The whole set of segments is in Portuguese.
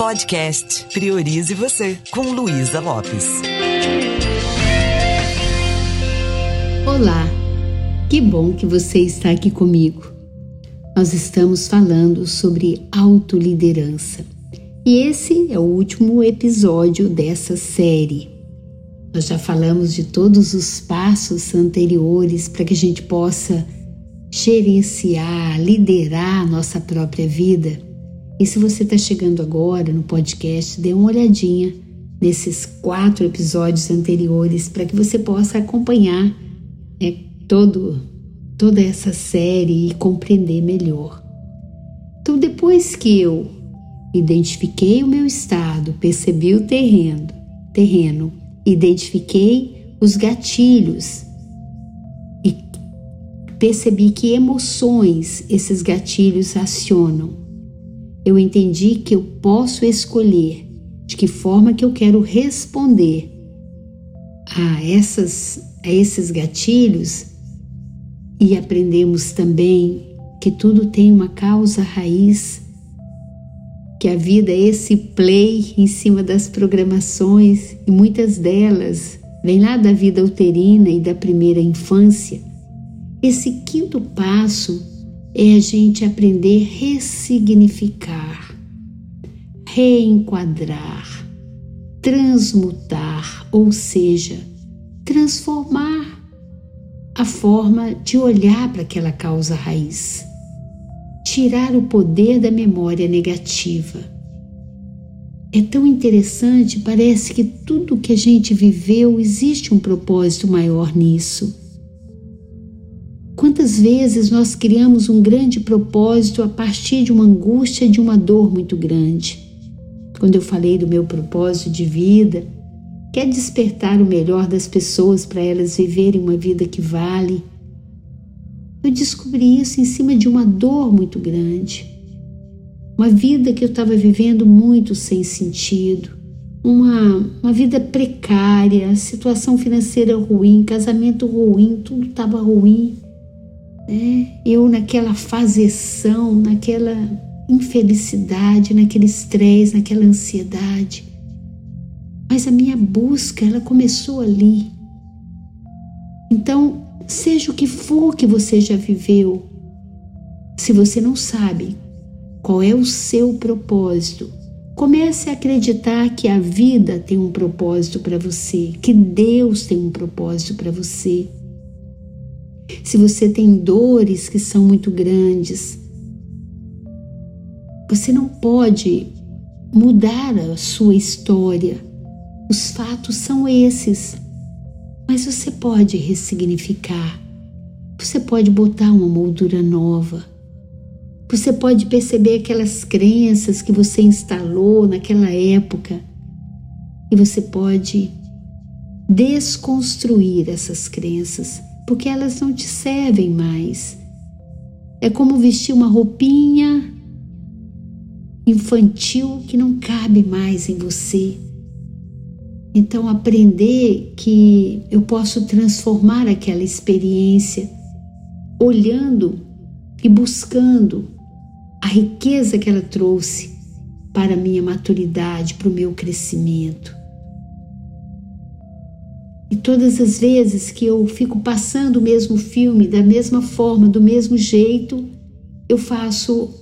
Podcast Priorize Você, com Luísa Lopes. Olá, que bom que você está aqui comigo. Nós estamos falando sobre autoliderança e esse é o último episódio dessa série. Nós já falamos de todos os passos anteriores para que a gente possa gerenciar, liderar a nossa própria vida. E se você está chegando agora no podcast, dê uma olhadinha nesses quatro episódios anteriores para que você possa acompanhar né, todo, toda essa série e compreender melhor. Então, depois que eu identifiquei o meu estado, percebi o terreno, terreno, identifiquei os gatilhos e percebi que emoções esses gatilhos acionam. Eu entendi que eu posso escolher de que forma que eu quero responder a, essas, a esses gatilhos e aprendemos também que tudo tem uma causa raiz, que a vida é esse play em cima das programações e muitas delas vêm lá da vida uterina e da primeira infância. Esse quinto passo é a gente aprender a ressignificar, reenquadrar, transmutar, ou seja, transformar a forma de olhar para aquela causa raiz, tirar o poder da memória negativa. É tão interessante, parece que tudo que a gente viveu existe um propósito maior nisso. Quantas vezes nós criamos um grande propósito a partir de uma angústia, de uma dor muito grande? Quando eu falei do meu propósito de vida, quer despertar o melhor das pessoas para elas viverem uma vida que vale. Eu descobri isso em cima de uma dor muito grande. Uma vida que eu estava vivendo muito sem sentido. Uma, uma vida precária, situação financeira ruim, casamento ruim, tudo estava ruim né? eu naquela fazeção, naquela infelicidade, naquele estresse, naquela ansiedade. Mas a minha busca, ela começou ali. Então, seja o que for que você já viveu, se você não sabe qual é o seu propósito, comece a acreditar que a vida tem um propósito para você, que Deus tem um propósito para você se você tem dores que são muito grandes, você não pode mudar a sua história. Os fatos são esses, mas você pode ressignificar. Você pode botar uma moldura nova. Você pode perceber aquelas crenças que você instalou naquela época e você pode desconstruir essas crenças porque elas não te servem mais. É como vestir uma roupinha infantil que não cabe mais em você. Então, aprender que eu posso transformar aquela experiência olhando e buscando a riqueza que ela trouxe para a minha maturidade, para o meu crescimento. E todas as vezes que eu fico passando o mesmo filme da mesma forma, do mesmo jeito, eu faço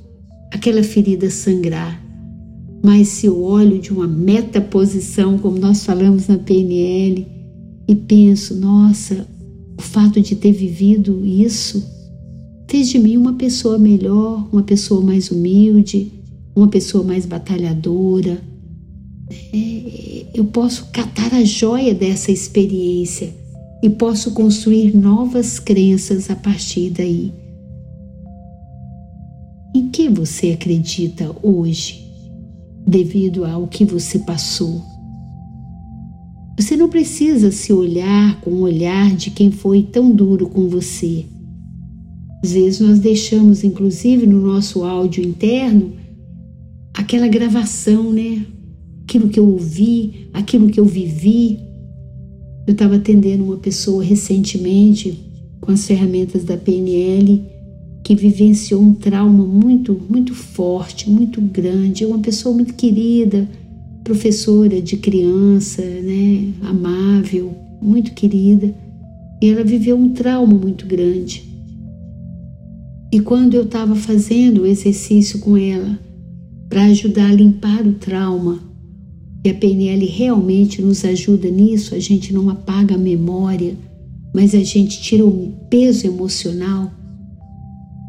aquela ferida sangrar. Mas se eu olho de uma metaposição, como nós falamos na PNL, e penso, nossa, o fato de ter vivido isso fez de mim uma pessoa melhor, uma pessoa mais humilde, uma pessoa mais batalhadora, eu posso catar a joia dessa experiência e posso construir novas crenças a partir daí. Em que você acredita hoje, devido ao que você passou? Você não precisa se olhar com o olhar de quem foi tão duro com você. Às vezes nós deixamos, inclusive no nosso áudio interno, aquela gravação, né? Aquilo que eu ouvi, aquilo que eu vivi. Eu estava atendendo uma pessoa recentemente com as ferramentas da PNL que vivenciou um trauma muito, muito forte, muito grande, uma pessoa muito querida, professora de criança, né, amável, muito querida, e ela viveu um trauma muito grande. E quando eu estava fazendo o exercício com ela para ajudar a limpar o trauma, e a PNL realmente nos ajuda nisso, a gente não apaga a memória, mas a gente tira o peso emocional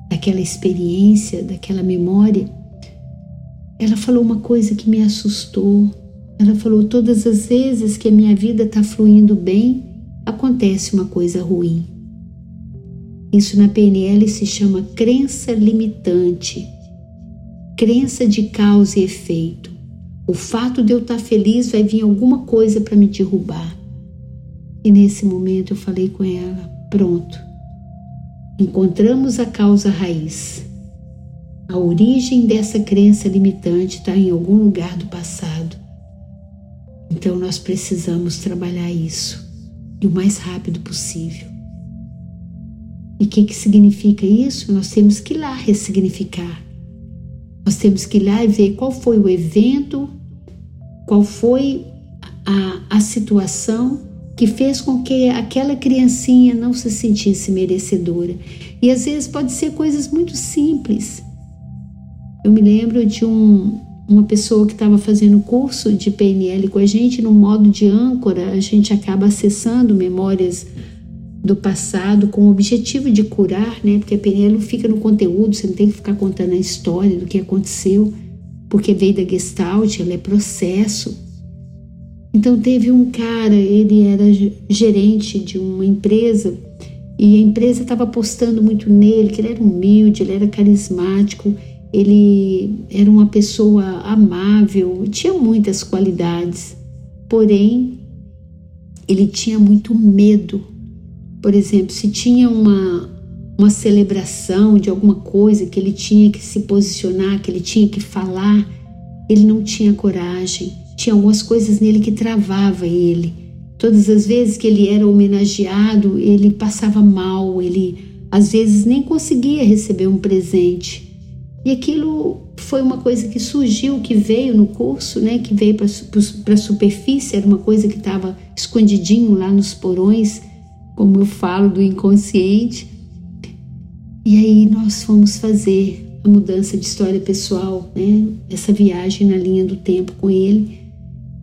daquela experiência, daquela memória. Ela falou uma coisa que me assustou. Ela falou: todas as vezes que a minha vida está fluindo bem, acontece uma coisa ruim. Isso na PNL se chama crença limitante, crença de causa e efeito. O fato de eu estar feliz vai vir alguma coisa para me derrubar. E nesse momento eu falei com ela: pronto, encontramos a causa raiz. A origem dessa crença limitante está em algum lugar do passado. Então nós precisamos trabalhar isso e o mais rápido possível. E o que, que significa isso? Nós temos que ir lá ressignificar. Nós temos que ir lá e ver qual foi o evento, qual foi a, a situação que fez com que aquela criancinha não se sentisse merecedora. E às vezes pode ser coisas muito simples. Eu me lembro de um, uma pessoa que estava fazendo curso de PNL com a gente, no modo de âncora, a gente acaba acessando memórias do passado com o objetivo de curar, né? Porque a PNL não fica no conteúdo, você não tem que ficar contando a história do que aconteceu, porque veio da Gestalt, ela é processo. Então teve um cara, ele era gerente de uma empresa e a empresa estava apostando muito nele, que ele era humilde, ele era carismático, ele era uma pessoa amável, tinha muitas qualidades. Porém, ele tinha muito medo por exemplo, se tinha uma, uma celebração de alguma coisa que ele tinha que se posicionar, que ele tinha que falar, ele não tinha coragem. Tinha algumas coisas nele que travava ele. Todas as vezes que ele era homenageado, ele passava mal, ele às vezes nem conseguia receber um presente. E aquilo foi uma coisa que surgiu, que veio no curso, né, que veio para a superfície, era uma coisa que estava escondidinho lá nos porões como eu falo, do inconsciente. E aí nós fomos fazer a mudança de história pessoal, né? Essa viagem na linha do tempo com ele.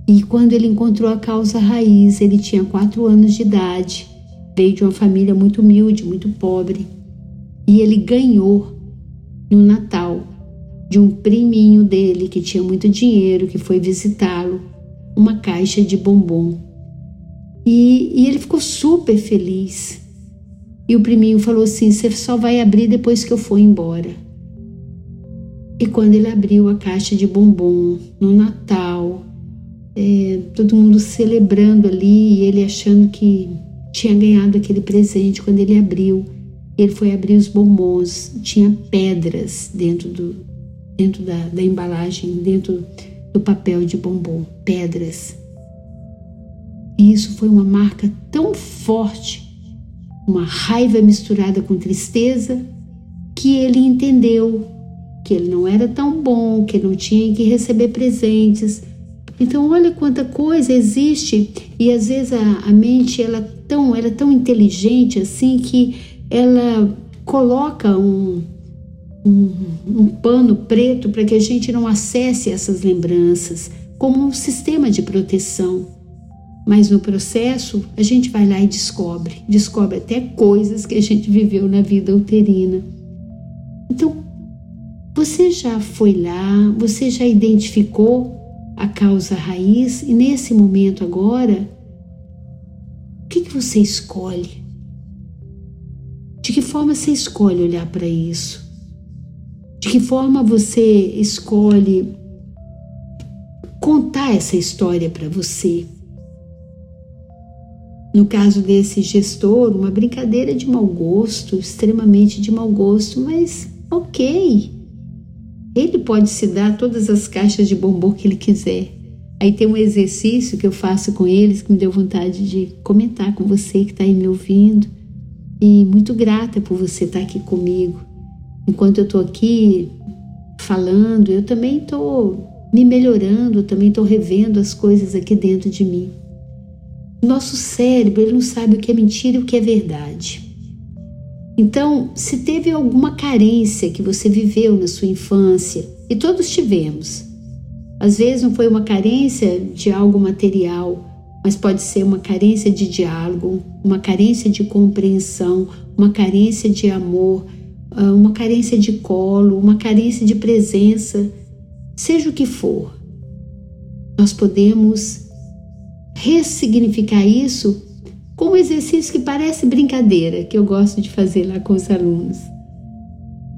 E quando ele encontrou a causa raiz, ele tinha quatro anos de idade, veio de uma família muito humilde, muito pobre. E ele ganhou no Natal de um priminho dele que tinha muito dinheiro, que foi visitá-lo, uma caixa de bombom. E, e ele ficou super feliz. E o priminho falou assim: Você só vai abrir depois que eu for embora. E quando ele abriu a caixa de bombom no Natal, é, todo mundo celebrando ali e ele achando que tinha ganhado aquele presente. Quando ele abriu, ele foi abrir os bombons, tinha pedras dentro, do, dentro da, da embalagem, dentro do papel de bombom, pedras. E isso foi uma marca tão forte, uma raiva misturada com tristeza, que ele entendeu que ele não era tão bom, que não tinha que receber presentes. Então olha quanta coisa existe e às vezes a, a mente ela tão, ela é tão inteligente assim que ela coloca um, um, um pano preto para que a gente não acesse essas lembranças como um sistema de proteção. Mas no processo, a gente vai lá e descobre, descobre até coisas que a gente viveu na vida uterina. Então, você já foi lá, você já identificou a causa raiz e nesse momento agora, o que, que você escolhe? De que forma você escolhe olhar para isso? De que forma você escolhe contar essa história para você? No caso desse gestor, uma brincadeira de mau gosto, extremamente de mau gosto, mas ok. Ele pode se dar todas as caixas de bombom que ele quiser. Aí tem um exercício que eu faço com eles que me deu vontade de comentar com você que está aí me ouvindo. E muito grata por você estar tá aqui comigo. enquanto eu estou aqui falando, eu também estou me melhorando, também estou revendo as coisas aqui dentro de mim. Nosso cérebro, ele não sabe o que é mentira e o que é verdade. Então, se teve alguma carência que você viveu na sua infância, e todos tivemos, às vezes não foi uma carência de algo material, mas pode ser uma carência de diálogo, uma carência de compreensão, uma carência de amor, ah, uma carência de colo, uma carência de presença, seja o que for. Nós podemos ressignificar isso com um exercício que parece brincadeira, que eu gosto de fazer lá com os alunos.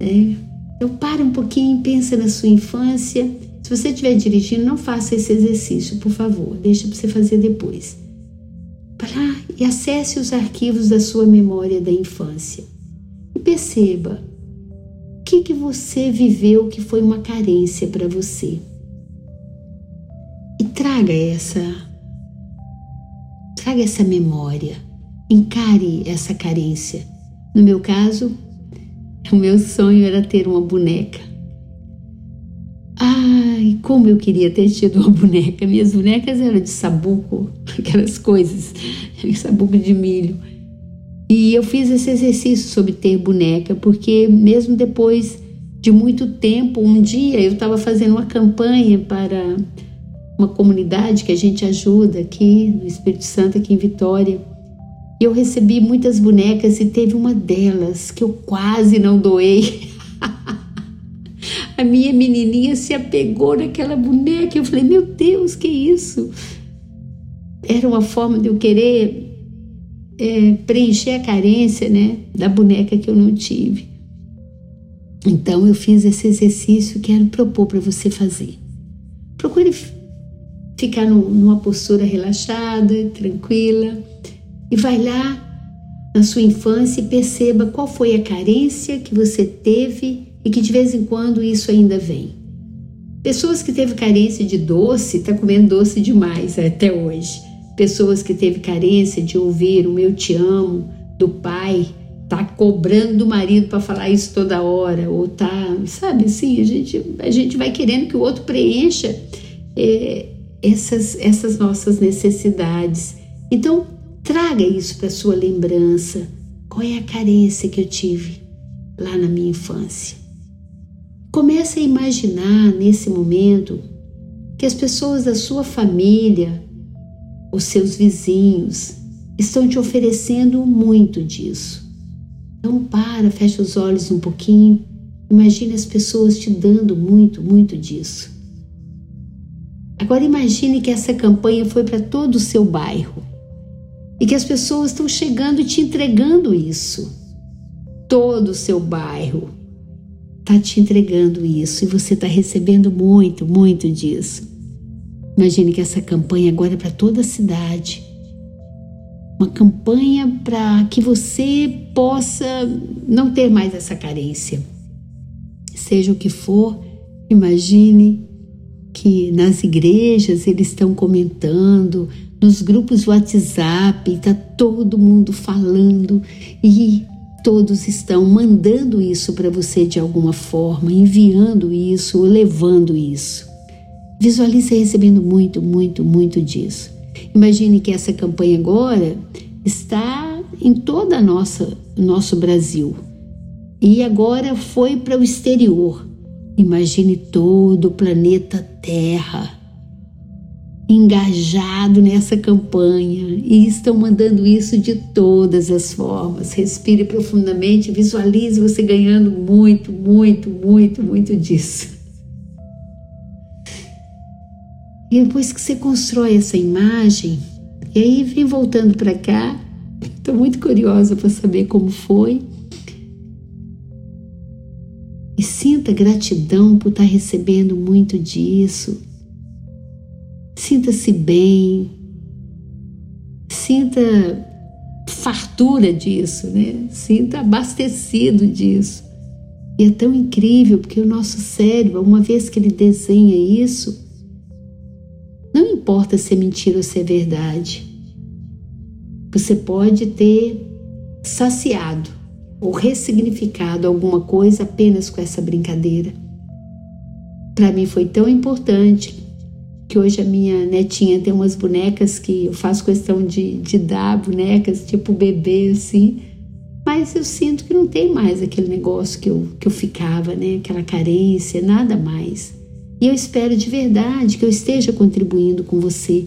É, então, para um pouquinho, pensa na sua infância. Se você estiver dirigindo, não faça esse exercício, por favor, deixa para você fazer depois. Para e acesse os arquivos da sua memória da infância e perceba o que, que você viveu que foi uma carência para você. E traga essa traga essa memória, encare essa carência. No meu caso, o meu sonho era ter uma boneca. Ai, como eu queria ter tido uma boneca. Minhas bonecas eram de sabuco, aquelas coisas, sabuco de milho. E eu fiz esse exercício sobre ter boneca, porque mesmo depois de muito tempo, um dia eu estava fazendo uma campanha para uma comunidade que a gente ajuda aqui no Espírito Santo, aqui em Vitória. E eu recebi muitas bonecas e teve uma delas que eu quase não doei. a minha menininha se apegou naquela boneca. Eu falei, meu Deus, que isso? Era uma forma de eu querer é, preencher a carência né, da boneca que eu não tive. Então eu fiz esse exercício que quero propor para você fazer. Procure ficar numa postura relaxada, tranquila e vai lá na sua infância e perceba qual foi a carência que você teve e que de vez em quando isso ainda vem. Pessoas que teve carência de doce, tá comendo doce demais até hoje. Pessoas que teve carência de ouvir o meu te amo do pai, tá cobrando do marido para falar isso toda hora, ou tá, sabe assim, a gente, a gente vai querendo que o outro preencha é, essas, essas nossas necessidades. Então, traga isso para sua lembrança. Qual é a carência que eu tive lá na minha infância? Comece a imaginar nesse momento que as pessoas da sua família, os seus vizinhos, estão te oferecendo muito disso. Então, para, fecha os olhos um pouquinho. Imagine as pessoas te dando muito, muito disso. Agora imagine que essa campanha foi para todo o seu bairro e que as pessoas estão chegando e te entregando isso. Todo o seu bairro está te entregando isso e você está recebendo muito, muito disso. Imagine que essa campanha agora é para toda a cidade. Uma campanha para que você possa não ter mais essa carência. Seja o que for, imagine que nas igrejas eles estão comentando, nos grupos WhatsApp, está todo mundo falando e todos estão mandando isso para você de alguma forma, enviando isso, levando isso. Visualize recebendo muito, muito, muito disso. Imagine que essa campanha agora está em toda a nossa nosso Brasil e agora foi para o exterior. Imagine todo o planeta Terra engajado nessa campanha e estão mandando isso de todas as formas. Respire profundamente, visualize você ganhando muito, muito, muito, muito disso. E depois que você constrói essa imagem, e aí vem voltando para cá, estou muito curiosa para saber como foi. Gratidão por estar recebendo muito disso. Sinta-se bem. Sinta fartura disso, né? Sinta abastecido disso. E é tão incrível porque o nosso cérebro, uma vez que ele desenha isso, não importa se é mentira ou se é verdade. Você pode ter saciado ou ressignificado alguma coisa apenas com essa brincadeira. Para mim foi tão importante que hoje a minha netinha tem umas bonecas que eu faço questão de, de dar bonecas, tipo bebê assim, mas eu sinto que não tem mais aquele negócio que eu, que eu ficava, né? Aquela carência, nada mais. E eu espero de verdade que eu esteja contribuindo com você.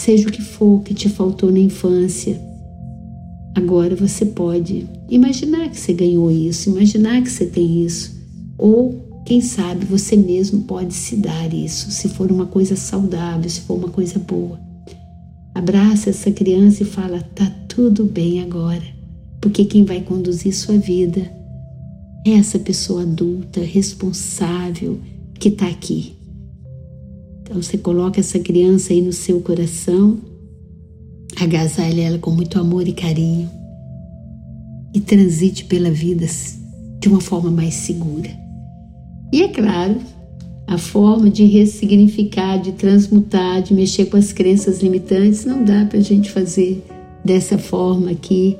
Seja o que for que te faltou na infância, agora você pode imaginar que você ganhou isso, imaginar que você tem isso, ou quem sabe você mesmo pode se dar isso, se for uma coisa saudável, se for uma coisa boa. Abraça essa criança e fala: tá tudo bem agora, porque quem vai conduzir sua vida é essa pessoa adulta, responsável que está aqui. Então você coloca essa criança aí no seu coração, agasalha ela com muito amor e carinho e transite pela vida de uma forma mais segura. E é claro, a forma de ressignificar, de transmutar, de mexer com as crenças limitantes não dá para a gente fazer dessa forma aqui,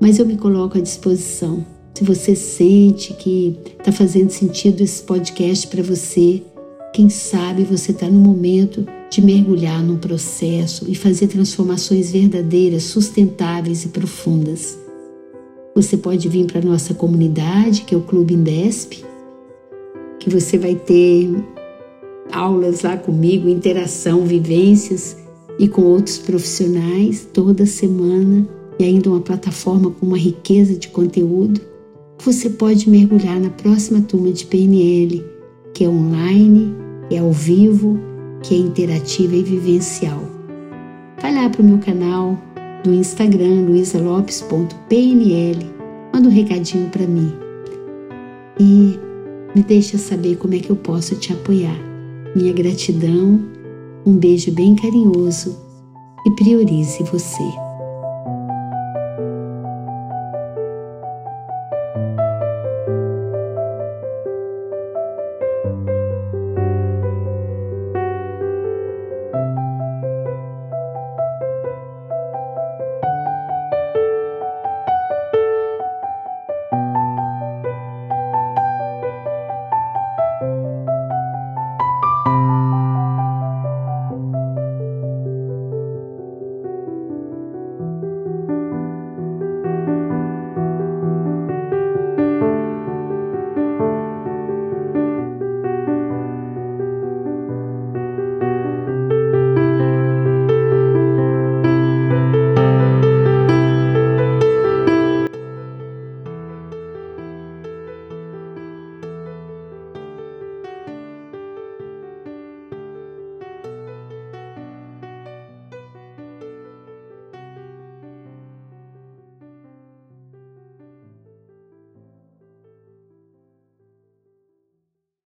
mas eu me coloco à disposição. Se você sente que está fazendo sentido esse podcast para você, quem sabe você está no momento de mergulhar num processo e fazer transformações verdadeiras, sustentáveis e profundas. Você pode vir para a nossa comunidade, que é o Clube Indesp, que você vai ter aulas lá comigo, interação, vivências e com outros profissionais toda semana e ainda uma plataforma com uma riqueza de conteúdo. Você pode mergulhar na próxima turma de PNL, que é online, é ao vivo, que é interativa e vivencial. Vai lá para o meu canal do Instagram, luisalopes.pnl, manda um recadinho para mim. E me deixa saber como é que eu posso te apoiar. Minha gratidão, um beijo bem carinhoso e priorize você.